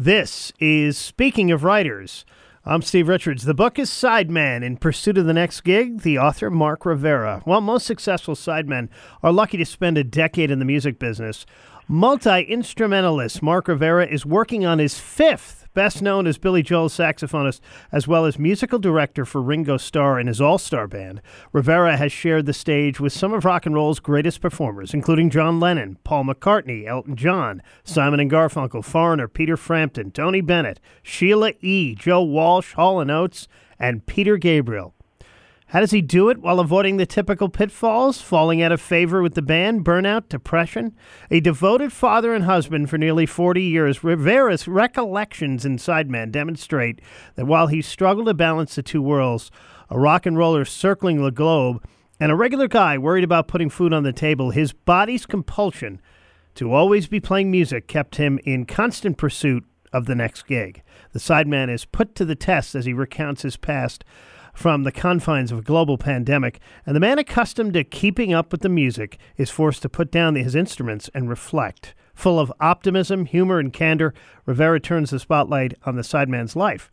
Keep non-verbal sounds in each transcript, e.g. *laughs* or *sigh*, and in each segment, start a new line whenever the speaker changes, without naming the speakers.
This is Speaking of Writers. I'm Steve Richards. The book is Sideman in Pursuit of the Next Gig, the author Mark Rivera. While most successful sidemen are lucky to spend a decade in the music business, multi instrumentalist Mark Rivera is working on his fifth best known as Billy Joel's saxophonist, as well as musical director for Ringo Starr and his all star band. Rivera has shared the stage with some of rock and roll's greatest performers, including John Lennon, Paul McCartney, Elton John, Simon and Garfunkel, Foreigner, Peter Frampton, Tony Bennett, Sheila E., Joe Walsh, Hall & Oates, and Peter Gabriel. How does he do it while avoiding the typical pitfalls, falling out of favor with the band, burnout, depression? A devoted father and husband for nearly 40 years, Rivera's recollections in Sideman demonstrate that while he struggled to balance the two worlds, a rock and roller circling the globe, and a regular guy worried about putting food on the table, his body's compulsion to always be playing music kept him in constant pursuit of the next gig. The Sideman is put to the test as he recounts his past from the confines of a global pandemic, and the man accustomed to keeping up with the music is forced to put down his instruments and reflect. Full of optimism, humor, and candor, Rivera turns the spotlight on the sideman's life,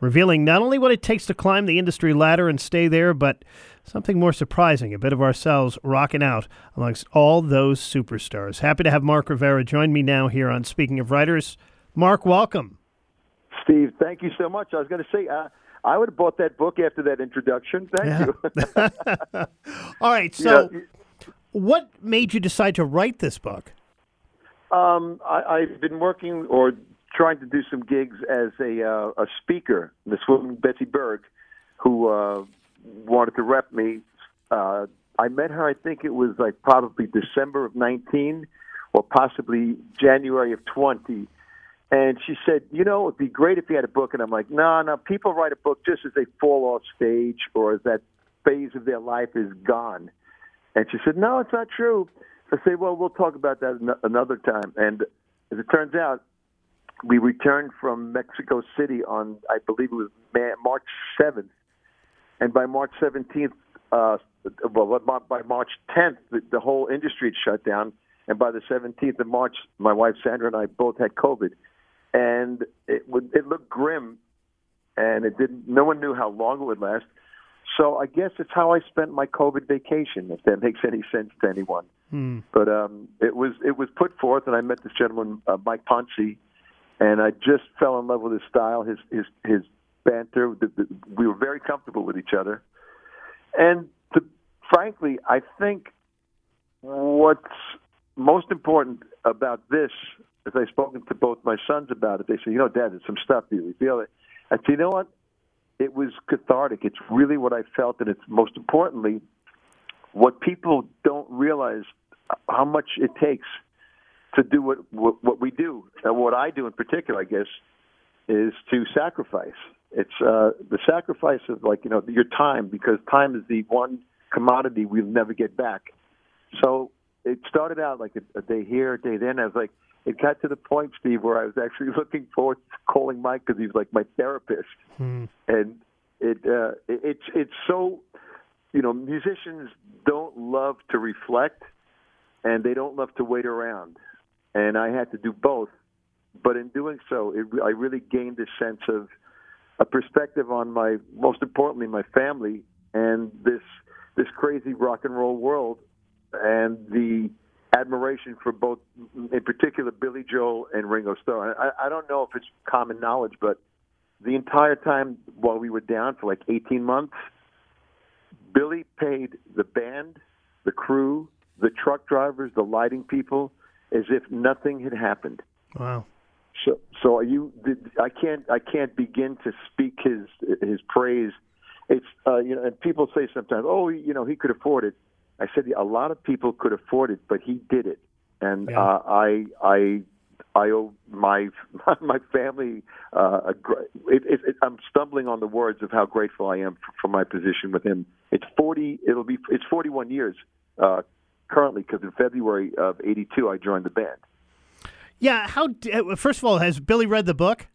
revealing not only what it takes to climb the industry ladder and stay there, but something more surprising, a bit of ourselves rocking out amongst all those superstars. Happy to have Mark Rivera join me now here on Speaking of Writers. Mark, welcome.
Steve, thank you so much. I was going to say, uh, I would have bought that book after that introduction. Thank yeah.
you. *laughs* All right. So, yeah. what made you decide to write this book?
Um, I, have been working or trying to do some gigs as a uh, a speaker. This woman, Betsy Berg, who uh, wanted to rep me. Uh, I met her. I think it was like probably December of nineteen, or possibly January of twenty and she said, you know, it'd be great if you had a book. And I'm like, no, no, people write a book just as they fall off stage or as that phase of their life is gone. And she said, no, it's not true. I say, well, we'll talk about that another time. And as it turns out, we returned from Mexico City on, I believe it was March 7th. And by March 17th, uh, well, by March 10th, the, the whole industry had shut down. And by the 17th of March, my wife Sandra and I both had COVID and it would it looked grim, and it didn't. No one knew how long it would last. So I guess it's how I spent my COVID vacation, if that *laughs* makes any sense to anyone. Hmm. But um, it was it was put forth, and I met this gentleman, uh, Mike Ponce, and I just fell in love with his style, his his his banter. The, the, we were very comfortable with each other, and to, frankly, I think what's most important about this as I've spoken to both my sons about it, they say, you know, Dad, there's some stuff. You feel it? I say, you know what? It was cathartic. It's really what I felt, and it's most importantly, what people don't realize how much it takes to do what what, what we do, and what I do in particular, I guess, is to sacrifice. It's uh, the sacrifice of like you know your time because time is the one commodity we'll never get back. So it started out like a, a day here, a day then. I was like, it got to the point, Steve, where I was actually *laughs* looking forward to calling Mike because he's like my therapist, hmm. and it, uh, it it's it's so you know musicians don't love to reflect, and they don't love to wait around, and I had to do both, but in doing so, it, I really gained a sense of a perspective on my most importantly my family and this this crazy rock and roll world and the admiration for both, in particular, Billy Joel and Ringo Starr. I, I don't know if it's common knowledge, but the entire time while we were down for like 18 months, Billy paid the band, the crew, the truck drivers, the lighting people, as if nothing had happened.
Wow.
So, so are you? Did, I can't. I can't begin to speak his his praise. It's uh, you know, and people say sometimes, oh, you know, he could afford it. I said a lot of people could afford it, but he did it, and yeah. uh, I I I owe my *laughs* my family. Uh, a, it, it, it, I'm stumbling on the words of how grateful I am for, for my position with him. It's forty. It'll be. It's 41 years uh, currently because in February of '82 I joined the band.
Yeah. How? Uh, first of all, has Billy read the book?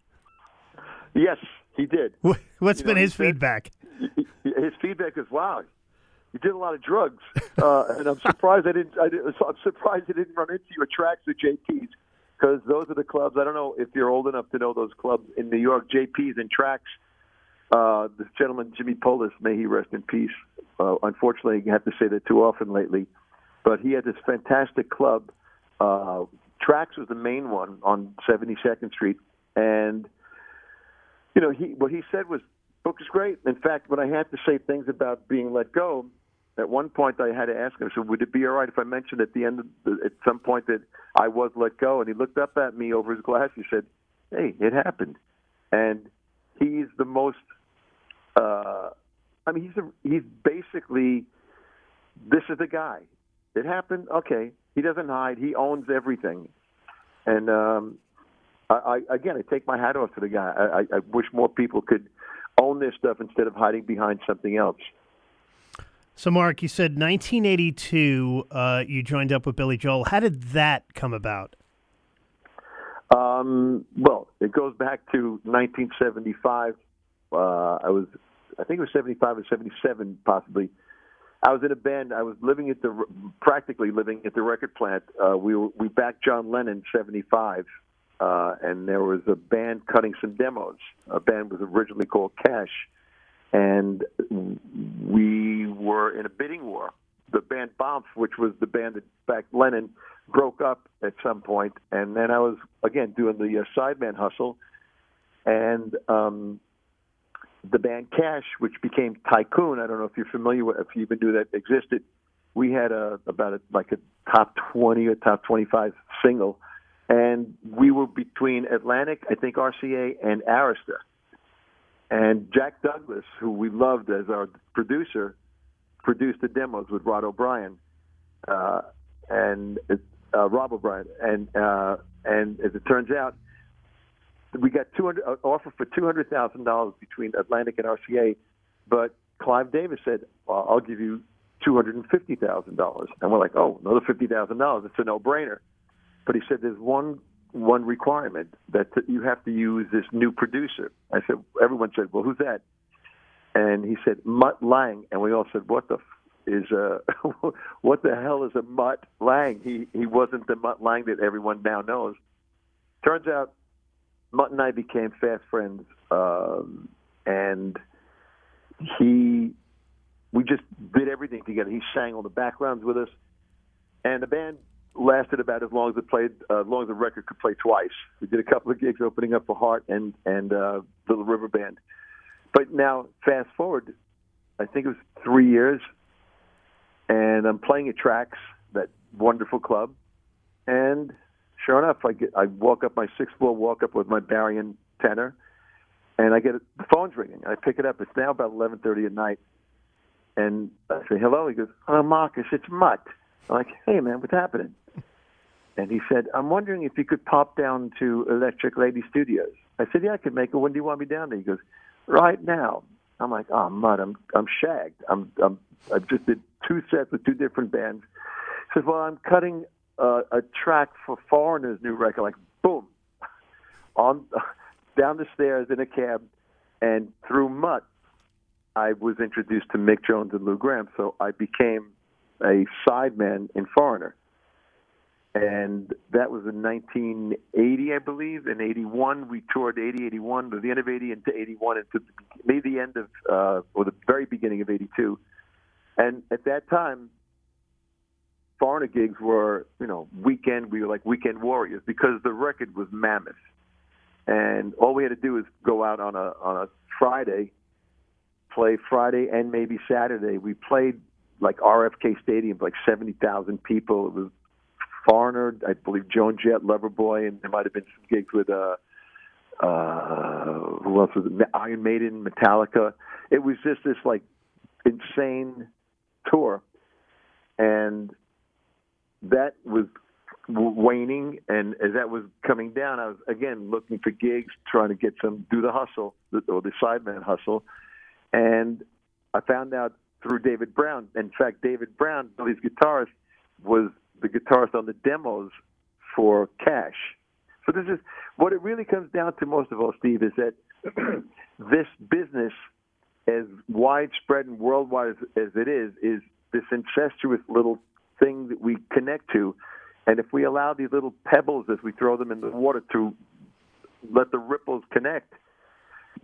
Yes, he did.
What's you been know, his feedback?
his feedback is wow you did a lot of drugs, uh, and I'm surprised I didn't. I I'm surprised I didn't run into your tracks at JP's. because those are the clubs. I don't know if you're old enough to know those clubs in New York. JP's and Tracks. Uh, this gentleman Jimmy Pullis, may he rest in peace. Uh, unfortunately, I have to say that too often lately. But he had this fantastic club. Uh, Tracks was the main one on 72nd Street, and you know, he what he said was, "Book is great." In fact, when I had to say things about being let go, at one point I had to ask him, "So would it be all right if I mentioned at the end, the, at some point that I was let go?" And he looked up at me over his glass. He said, "Hey, it happened," and he's the most. Uh, I mean, he's a, he's basically this is the guy. It happened. Okay, he doesn't hide. He owns everything, and um, I, I again, I take my hat off to the guy. I, I wish more people could own their stuff instead of hiding behind something else.
So, Mark, you said 1982 uh, you joined up with Billy Joel. How did that come about?
Um, well, it goes back to 1975. Uh, I was, I think it was 75 or 77, possibly. I was in a band. I was living at the, practically living at the record plant. Uh, we were, we backed John Lennon 75, uh, and there was a band cutting some demos. A band was originally called Cash, and we were in a bidding war. The band Bomp, which was the band that backed Lennon, broke up at some point, and then I was again doing the uh, sideman hustle, and um, the band Cash, which became Tycoon. I don't know if you're familiar with, if you even knew that existed. We had a about a, like a top 20 or top 25 single and we were between Atlantic, I think RCA, and Arista. And Jack Douglas, who we loved as our producer, produced the demos with Rod O'Brien uh, and uh, Rob O'Brien, and uh, and as it turns out, we got 200 uh, offer for two hundred thousand dollars between Atlantic and RCA, but Clive Davis said, well, "I'll give you two hundred and fifty thousand dollars," and we're like, "Oh, another fifty thousand dollars! It's a no-brainer." But he said there's one one requirement that you have to use this new producer. I said, everyone said, well, who's that? And he said, Mutt Lange. And we all said, what the f- is uh, *laughs* what the hell is a Mutt Lange? He he wasn't the Mutt Lange that everyone now knows. Turns out, Mutt and I became fast friends, um, and he we just did everything together. He sang all the backgrounds with us, and the band lasted about as long as it played, uh, as long as the record could play twice. We did a couple of gigs opening up for Heart and and uh, Little River Band. But now, fast forward, I think it was three years, and I'm playing at Tracks, that wonderful club, and sure enough, I get I walk up my sixth floor walk up with my bari and tenor, and I get a, the phone's ringing. I pick it up. It's now about 11:30 at night, and I say hello. He goes, "Oh, Marcus, it's Mutt." I'm like, "Hey, man, what's happening?" And he said, I'm wondering if you could pop down to Electric Lady Studios. I said, Yeah, I could make it. When do you want me down there? He goes, Right now. I'm like, Oh, Mutt, I'm I'm shagged. I'm I'm I just did two sets with two different bands. He says, Well, I'm cutting uh, a track for Foreigner's new record. Like, boom, on down the stairs in a cab, and through Mutt, I was introduced to Mick Jones and Lou Gramm. So I became a sideman in Foreigner and that was in 1980, I believe. In 81, we toured 80, 81, to the end of 80 into 81, into maybe the end of, uh, or the very beginning of 82. And at that time, foreigner gigs were, you know, weekend, we were like weekend warriors because the record was mammoth. And all we had to do was go out on a, on a Friday, play Friday and maybe Saturday. We played like RFK Stadium, like 70,000 people. It was Foreigner, I believe Joan Jett, Loverboy, and there might have been some gigs with uh, uh, who else was it? Iron Maiden, Metallica. It was just this like insane tour, and that was waning. And as that was coming down, I was again looking for gigs, trying to get some do the hustle or the sideman hustle, and I found out through David Brown. In fact, David Brown, Billy's guitarist, was the guitarist on the demos for Cash. So this is what it really comes down to most of all, Steve, is that *clears throat* this business, as widespread and worldwide as, as it is, is this incestuous little thing that we connect to. And if we allow these little pebbles as we throw them in the water to let the ripples connect,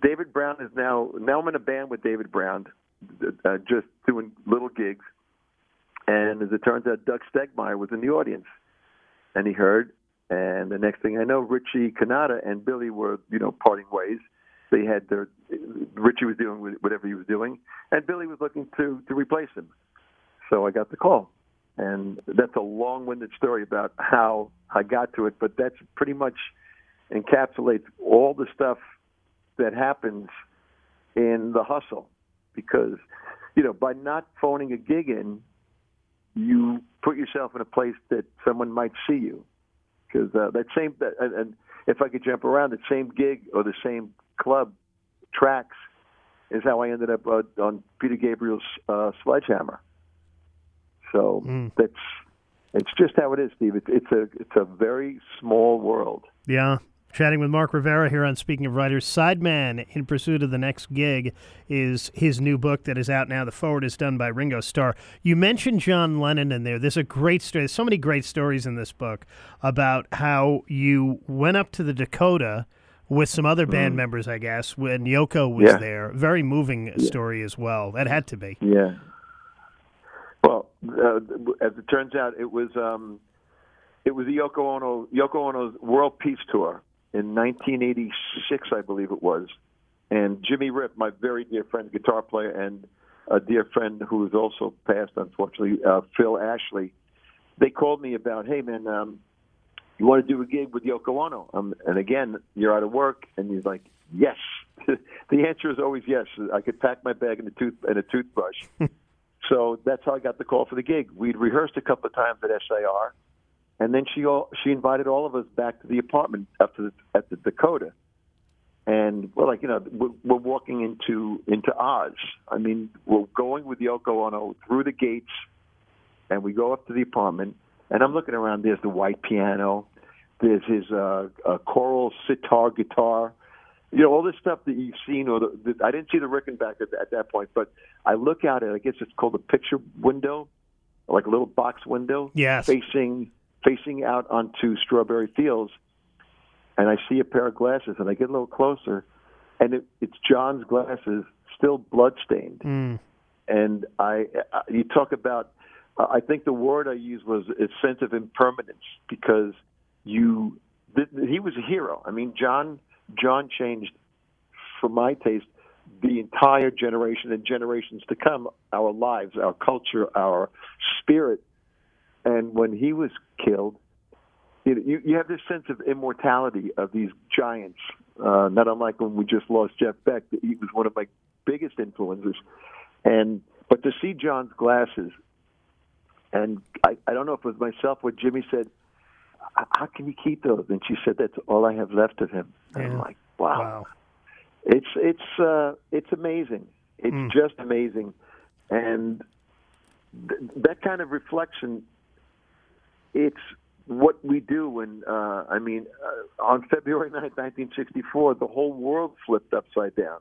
David Brown is now now I'm in a band with David Brown, uh, just doing little gigs. And as it turns out, Doug Stegmeyer was in the audience, and he heard. And the next thing I know, Richie Cannata and Billy were, you know, parting ways. They had their Richie was doing whatever he was doing, and Billy was looking to to replace him. So I got the call, and that's a long-winded story about how I got to it. But that's pretty much encapsulates all the stuff that happens in the hustle, because you know by not phoning a gig in, you put yourself in a place that someone might see you. Because uh, that same and, and if I could jump around, the same gig or the same club tracks is how I ended up uh, on Peter Gabriel's uh, Sledgehammer. So mm. that's it's just how it is, Steve. It's, it's a it's a very small world.
Yeah. Chatting with Mark Rivera here on Speaking of Writers. Sideman in Pursuit of the Next Gig is his new book that is out now. The foreword is done by Ringo Starr. You mentioned John Lennon in there. There's a great story. There's so many great stories in this book about how you went up to the Dakota with some other band mm. members, I guess, when Yoko was yeah. there. Very moving yeah. story as well. That had to be.
Yeah. Well, uh, as it turns out, it was um, it was the Yoko Ono Yoko Ono's World Peace Tour in 1986, I believe it was, and Jimmy Ripp, my very dear friend, guitar player, and a dear friend who has also passed, unfortunately, uh, Phil Ashley. They called me about, hey man, um, you want to do a gig with Yoko Ono? Um, and again, you're out of work, and he's like, yes. *laughs* the answer is always yes. I could pack my bag in a tooth and a toothbrush. *laughs* so that's how I got the call for the gig. We'd rehearsed a couple of times at SIR, and then she all, she invited all of us back to the apartment up to the, at the Dakota. And we're like, you know, we're, we're walking into into Oz. I mean, we're going with Yoko Ono through the gates, and we go up to the apartment and I'm looking around. There's the white piano. There's his uh, uh, Coral sitar guitar. You know all this stuff that you've seen, or the, the, I didn't see the Rickenbacker at, at that point, but I look out at. I guess it's called a picture window, like a little box window,
yes.
facing facing out onto Strawberry Fields, and I see a pair of glasses, and I get a little closer, and it, it's John's glasses, still bloodstained.
Mm.
And I, I, you talk about I think the word I used was a sense of impermanence because you th- he was a hero. I mean, John John changed, for my taste, the entire generation and generations to come, our lives, our culture, our spirit. And when he was killed, you, you have this sense of immortality of these giants. Uh, not unlike when we just lost Jeff Beck, he was one of my biggest influences. And but to see John's glasses and I, I don't know if it was myself or Jimmy said, "How can you keep those?" And she said, "That's all I have left of him." And I'm like, wow.
wow.
It's it's uh, it's amazing. It's mm. just amazing, and th- that kind of reflection. It's what we do when uh, I mean, uh, on February 9, 1964, the whole world flipped upside down.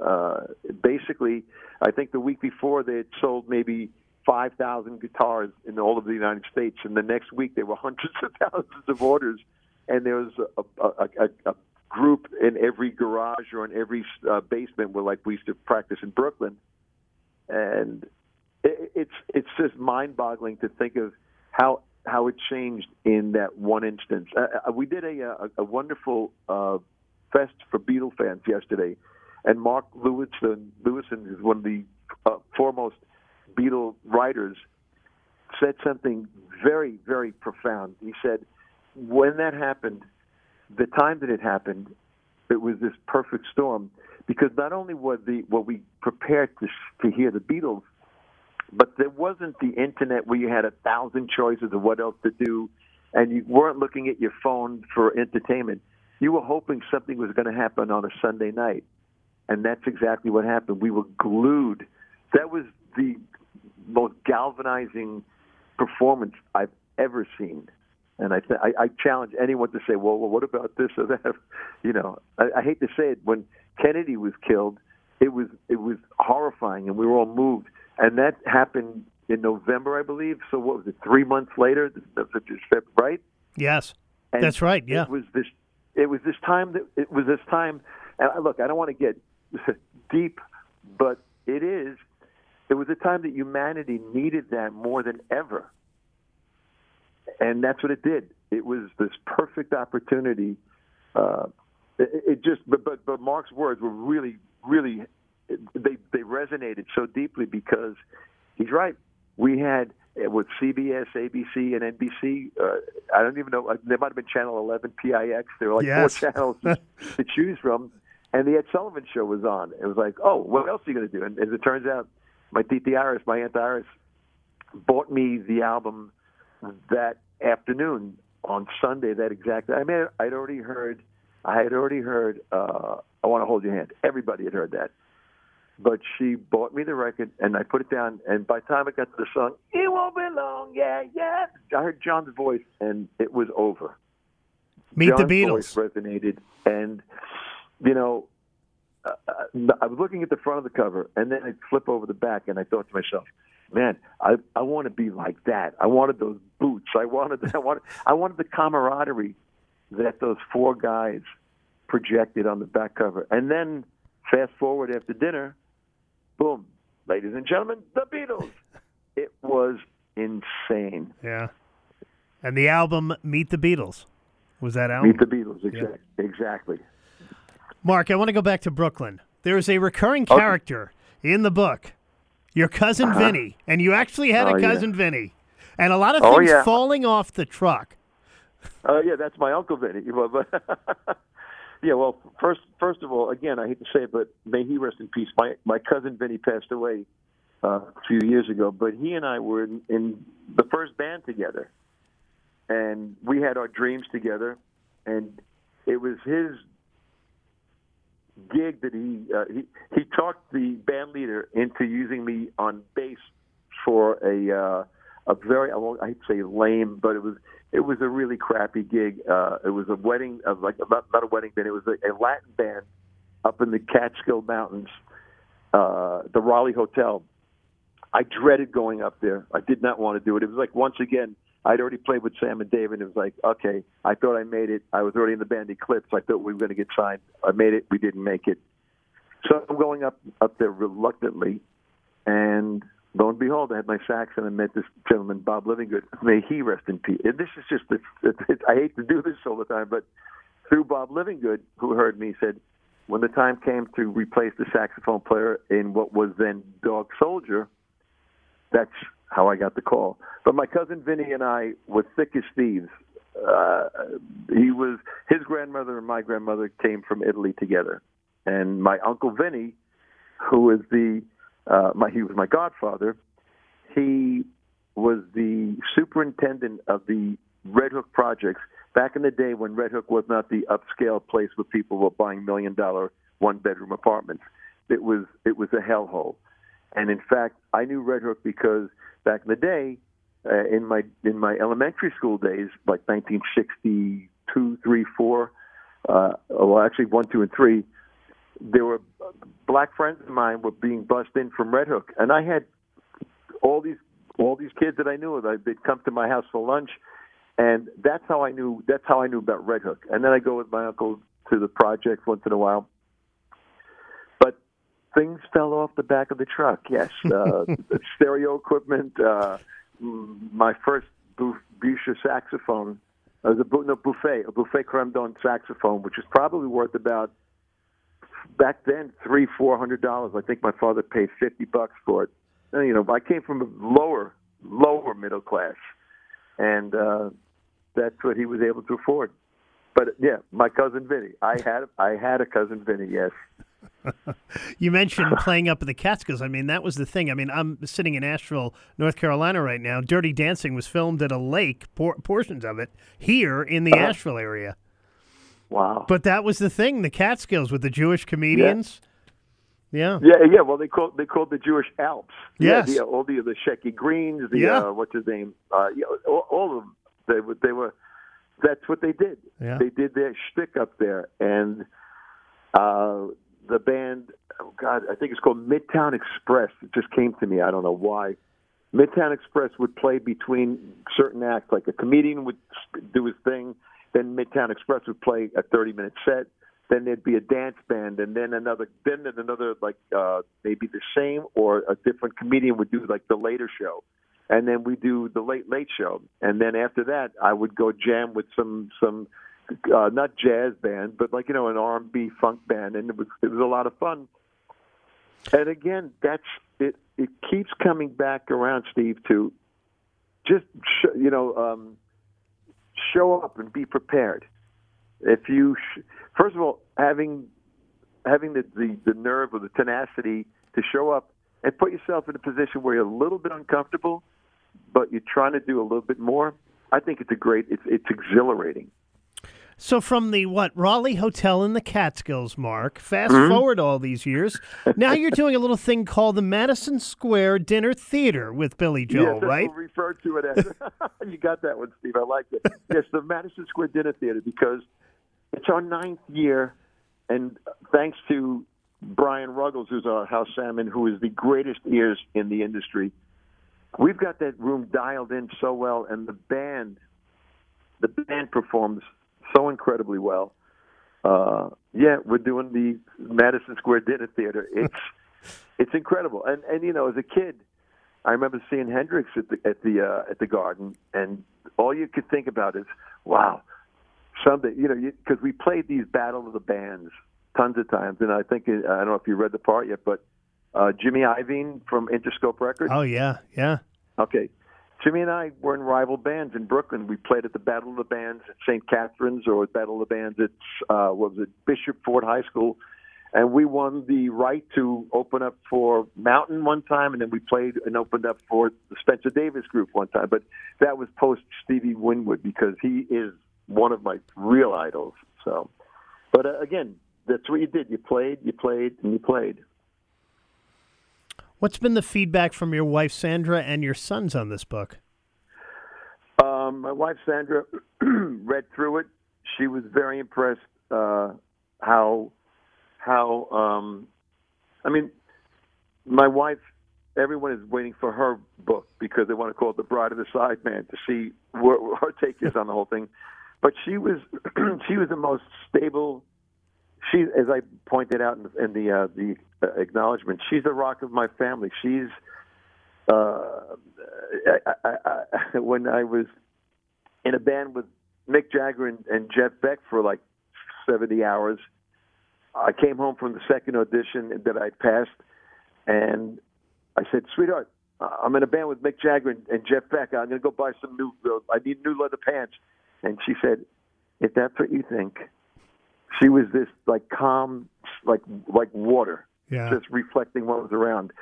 Uh, basically, I think the week before they had sold maybe 5,000 guitars in all of the United States. And the next week, there were *laughs* hundreds of thousands of orders. And there was a, a, a, a group in every garage or in every uh, basement where, like, we used to practice in Brooklyn. And it, it's it's just mind-boggling to think of how how it changed in that one instance. Uh, uh we did a, a, a wonderful uh, fest for Beatle fans yesterday, and Mark Lewisohn, Lewisohn is one of the uh, foremost Beatle writers said something very, very profound. He said, when that happened, the time that it happened, it was this perfect storm because not only were the were we prepared to to hear the Beatles, but there wasn't the internet where you had a thousand choices of what else to do, and you weren't looking at your phone for entertainment. You were hoping something was going to happen on a Sunday night, and that's exactly what happened. We were glued. That was the most galvanizing performance I've ever seen. And I, th- I, I challenge anyone to say, well, well, what about this or that? *laughs* You know, I, I hate to say it. When Kennedy was killed, it was it was horrifying, and we were all moved. And that happened in November, I believe. So what was it? Three months later, right?
Yes, and that's right. Yeah,
it was this. It was this time that it was this time. And look, I don't want to get *laughs* deep, but it is. It was a time that humanity needed that more than ever, and that's what it did. It was this perfect opportunity. Uh, it, it just, but, but but Mark's words were really, really, they they resonated so deeply because he's right. We had uh, with CBS, ABC, and NBC. Uh, I don't even know. There might have been Channel 11, PIX. There were like
yes.
four channels *laughs* to choose from, and the Ed Sullivan Show was on. It was like, oh, what else are you going to do? And as it turns out, my Titi Iris, my Aunt Iris, bought me the album that afternoon on Sunday. That exact. I mean, I'd already heard. I had already heard. Uh, I want to hold your hand. Everybody had heard that but she bought me the record and I put it down. And by the time I got to the song, "It won't be long," yeah, yeah, I heard John's voice and it was over.
Meet
John's
the Beatles
voice resonated, and you know, uh, uh, I was looking at the front of the cover, and then I flip over the back, and I thought to myself, "Man, I I want to be like that. I wanted those boots. I wanted *laughs* I wanted I wanted the camaraderie that those four guys projected on the back cover." And then fast forward after dinner boom, ladies and gentlemen, the Beatles. *laughs* It was insane.
Yeah. And the album Meet the Beatles was that album?
Meet the Beatles, exactly. Yeah. Exactly.
Mark, I want to go back to Brooklyn. There is a recurring character okay. in the book, your cousin
uh-huh.
Vinny, and you actually had
oh,
a cousin
yeah.
Vinny, and a lot of
oh,
things
yeah.
falling off the truck.
Oh uh, yeah, that's my uncle Vinny. *laughs* Yeah, well, first first of all, again, I hate to say it, but may he rest in peace. My my cousin Vinny passed away uh, a few years ago, but he and I were in, in the first band together, and we had our dreams together, and it was his gig that he uh, he he talked the band leader into using me on bass for a uh, a very I won't I'd say lame, but it was it was a really crappy gig. Uh, it was a wedding of like not, not a wedding band. It was a, a Latin band up in the Catskill Mountains, uh, the Raleigh Hotel. I dreaded going up there. I did not want to do it. It was like once again, I'd already played with Sam and Dave, and it was like, okay, I thought I made it. I was already in the band Eclipse. I thought we were going to get signed. I made it. We didn't make it. So I'm going up up there reluctantly, and lo and behold, I had my sax and I met this gentleman, Bob Livingood. May he rest in peace. And this is just, it's, it's, it's, I hate to do this all the time, but through Bob Livingood, who heard me, said, when the time came to replace the saxophone player in what was then Dog Soldier, that's how I got the call. But my cousin Vinny and I were thick as thieves. Uh, he was his grandmother and my grandmother came from Italy together, and my uncle Vinny, who is the uh, my, he was my godfather. He was the superintendent of the Red Hook projects back in the day when Red Hook was not the upscale place where people were buying million dollar one bedroom apartments. It was it was a hellhole. And in fact, I knew Red Hook because back in the day, uh, in my in my elementary school days, like 1962, three, four, uh, well, actually one, two, and three, there were black friends of mine were being bussed in from Red Hook, and I had all these all these kids that I knew they'd come to my house for lunch, and that's how I knew that's how I knew about Red Hook. And then I go with my uncle to the project once in a while, but things fell off the back of the truck. Yes, *laughs* uh, stereo equipment. Uh, my first Buescher saxophone. Uh, was a no, buffet, a Buffet Crampon saxophone, which is probably worth about back then three four hundred dollars. I think my father paid fifty bucks for it. And, you know, I came from a lower lower middle class, and uh, that's what he was able to afford. But yeah, my cousin Vinny. I had I had a cousin Vinny. Yes. *laughs*
you mentioned playing up in the Catskills. I mean, that was the thing. I mean, I'm sitting in Asheville, North Carolina right now. Dirty Dancing was filmed at a lake, por- portions of it, here in the uh-huh. Asheville area.
Wow.
But that was the thing, the Catskills with the Jewish comedians.
Yeah. Yeah, yeah. yeah. Well, they called they called the Jewish Alps.
Yes.
Yeah, the, all the the Shecky Greens, the
yeah.
uh, what's his name? Uh, yeah, all, all of them. They were they were. That's what they did.
Yeah.
They did their shtick up there, and uh, the band. Oh God, I think it's called Midtown Express. It just came to me. I don't know why. Midtown Express would play between certain acts, like a comedian would do his thing, then Midtown Express would play a 30 minute set. Then there'd be a dance band, and then another, then another like uh, maybe the same or a different comedian would do like the later show, and then we do the late late show, and then after that I would go jam with some some uh, not jazz band, but like you know an R&B funk band, and it was it was a lot of fun. And again, that's it. It keeps coming back around, Steve, to just you know um, show up and be prepared. If you sh- first of all having having the, the the nerve or the tenacity to show up and put yourself in a position where you're a little bit uncomfortable, but you're trying to do a little bit more. I think it's a great. It's it's exhilarating.
So from the what Raleigh Hotel in the Catskills, Mark. Fast
Mm-hmm.
forward all these years, now you're doing a little thing called the Madison Square Dinner Theater with Billy Joel,
that's
right?
what we refer to it as. *laughs* you got that one, Steve. I like it. yes, the Madison Square Dinner Theater because it's our ninth year, and thanks to Brian Ruggles, who's our house soundman, who is the greatest ears in the industry. We've got that room dialed in so well, and the band, the band performs so incredibly well. Uh, yeah, we're doing the Madison Square Dinner Theater. It's *laughs* it's incredible, and and you know, as a kid, I remember seeing Hendrix at the at the uh, at the Garden, and all you could think about is, wow, someday, you know, because we played these Battle of the Bands tons of times, and I think uh, I don't know if you read the part yet, but uh, Jimmy Iovine from Interscope Records.
Oh yeah, yeah.
Okay. Jimmy and I were in rival bands in Brooklyn. We played at the Battle of the Bands at St. Catherine's or Battle of the Bands at uh, what was it, Bishop Ford High School, and we won the right to open up for Mountain one time, and then we played and opened up for the Spencer Davis Group one time. But that was post Stevie Winwood because he is one of my real idols. So, but uh, again, that's what you did. You played, you played, and you played.
What's been the feedback from your wife Sandra and your sons on this book?
Um, my wife Sandra *clears throat* read through it. She was very impressed uh, how how um, I mean, my wife. Everyone is waiting for her book because they want to call it "The Bride of the Sideman" to see what *laughs* her take is on the whole thing. But she was *clears throat* she was the most stable. She, as I pointed out in, in the uh, the uh, acknowledgement, she's the rock of my family. She's uh, I, I, I, *laughs* when I was in a band with Mick Jagger and, and Jeff Beck for like 70 hours, I came home from the second audition that I passed, and I said, "Sweetheart, I'm in a band with Mick Jagger and, and Jeff Beck. I'm going to go buy some new. Uh, I need new leather pants." And she said, "If that's what you think." She was this like calm, like like water,
Yeah.
just reflecting what was around.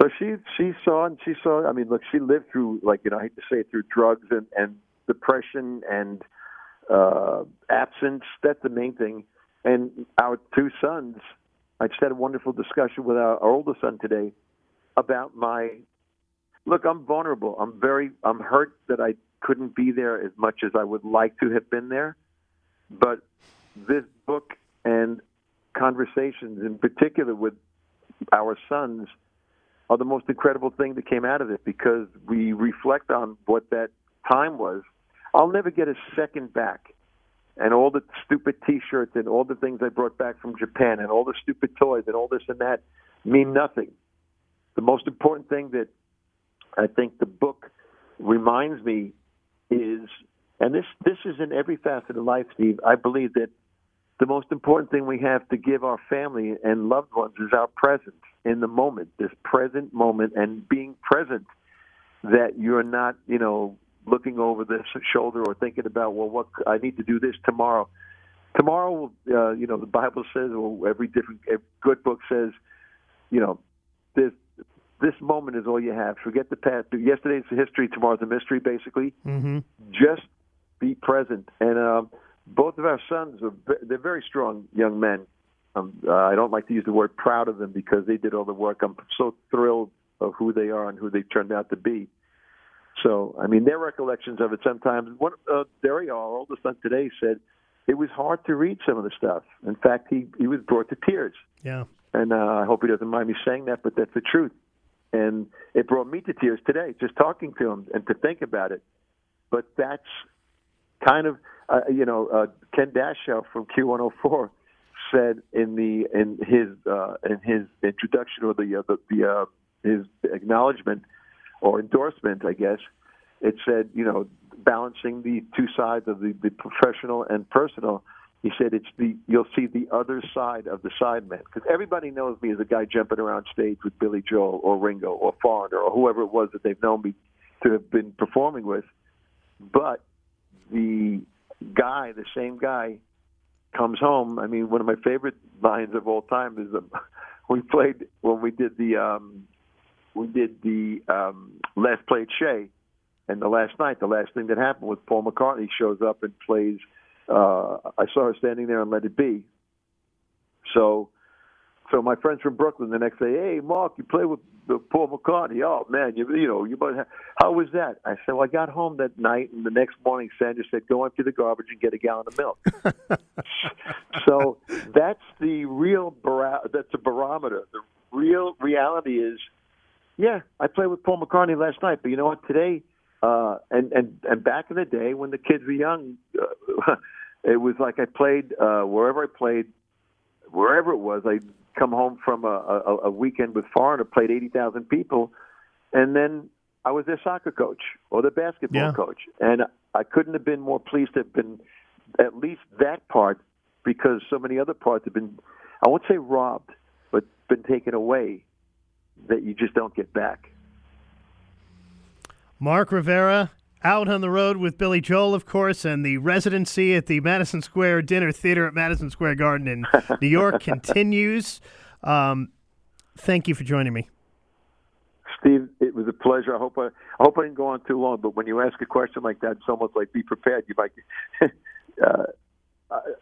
So she she saw and she saw. I mean, look, she lived through like you know I hate to say it through drugs and and depression and uh, absence. That's the main thing. And our two sons. I just had a wonderful discussion with our, our older son today about my look. I'm vulnerable. I'm very. I'm hurt that I couldn't be there as much as I would like to have been there. But this book and conversations, in particular with our sons, are the most incredible thing that came out of it because we reflect on what that time was. I'll never get a second back. And all the stupid T-shirts and all the things I brought back from Japan and all the stupid toys and all this and that mean nothing. The most important thing that I think the book reminds me is, and this this is in every facet of life, Steve. I believe that the most important thing we have to give our family and loved ones is our presence in the moment, this present moment, and being present. That you're not, you know, looking over this shoulder or thinking about, well, what I need to do this tomorrow. Tomorrow, uh, you know, the Bible says, or every different every good book says, you know, this this moment is all you have. Forget the past. Yesterday's a history. Tomorrow's a mystery. Basically,
Mm-hmm.
just be present. And um, both of our sons are they're very strong young men. Um, uh, I don't like to use the word proud of them because they did all the work. I'm so thrilled of who they are and who they turned out to be. So, I mean, their recollections of it sometimes. One, uh, Dario, our oldest son today, said it was hard to read some of the stuff. In fact, he he was brought to tears.
Yeah.
And uh, I hope he doesn't mind me saying that, but that's the truth. and it brought me to tears today just talking to him and to think about it. But that's kind of uh, you know uh, Ken Dashow from Q104 said in the in his uh, in his introduction or the uh, the, the uh, his acknowledgement or endorsement, I guess. It said, you know, balancing the two sides of the, the professional and personal. He said it's the you'll see the other side of the sideman because everybody knows me as a guy jumping around stage with Billy Joel or Ringo or Foreigner or whoever it was that they've known me to have been performing with. But the guy, the same guy, comes home. I mean, one of my favorite lines of all time is um, *laughs* we played when we did the um, we did the um, last played Shea, and the last night, the last thing that happened was Paul McCartney shows up and plays. Uh, I saw her standing there and Let It Be. So, so my friends from Brooklyn the next day, hey Mark, you play with Paul McCartney. Oh man, you you know you must. Have, how was that? I said, well, I got home that night, and the next morning, Sandra said, go empty the garbage and get a gallon of milk. *laughs* so that's the real bar- that's a barometer. The real reality is, yeah, I played with Paul McCartney last night, but you know what? Today, uh, and and and back in the day when the kids were young, uh, *laughs* it was like I played uh, wherever I played, wherever it was. I come home from a, a, a weekend with Foreigner, played 80,000 people, and then I was their soccer coach or their basketball
Yeah.
coach. And I couldn't have been more pleased to have been at least that part because so many other parts have been, I won't say robbed, but been taken away that you just don't get back.
Mark Rivera out on the road with Billy Joel, of course, and the residency at the Madison Square Dinner Theater at Madison Square Garden in *laughs* New York continues. Um, thank you for joining me.
Steve, it was a pleasure. I hope I, I hope I didn't go on too long, but when you ask a question like that, it's almost like be prepared. You might. *laughs* uh,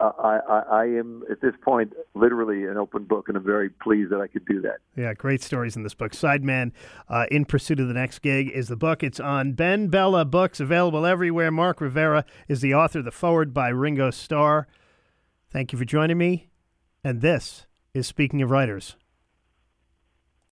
I, I, I am at this point literally an open book, and I'm very pleased that I could do that.
Yeah, great stories in this book. Sideman, uh, In Pursuit of the Next Gig is the book. It's on BenBella Books, available everywhere. Mark Rivera is the author, the foreword by Ringo Starr. Thank you for joining me. And this is Speaking of Writers.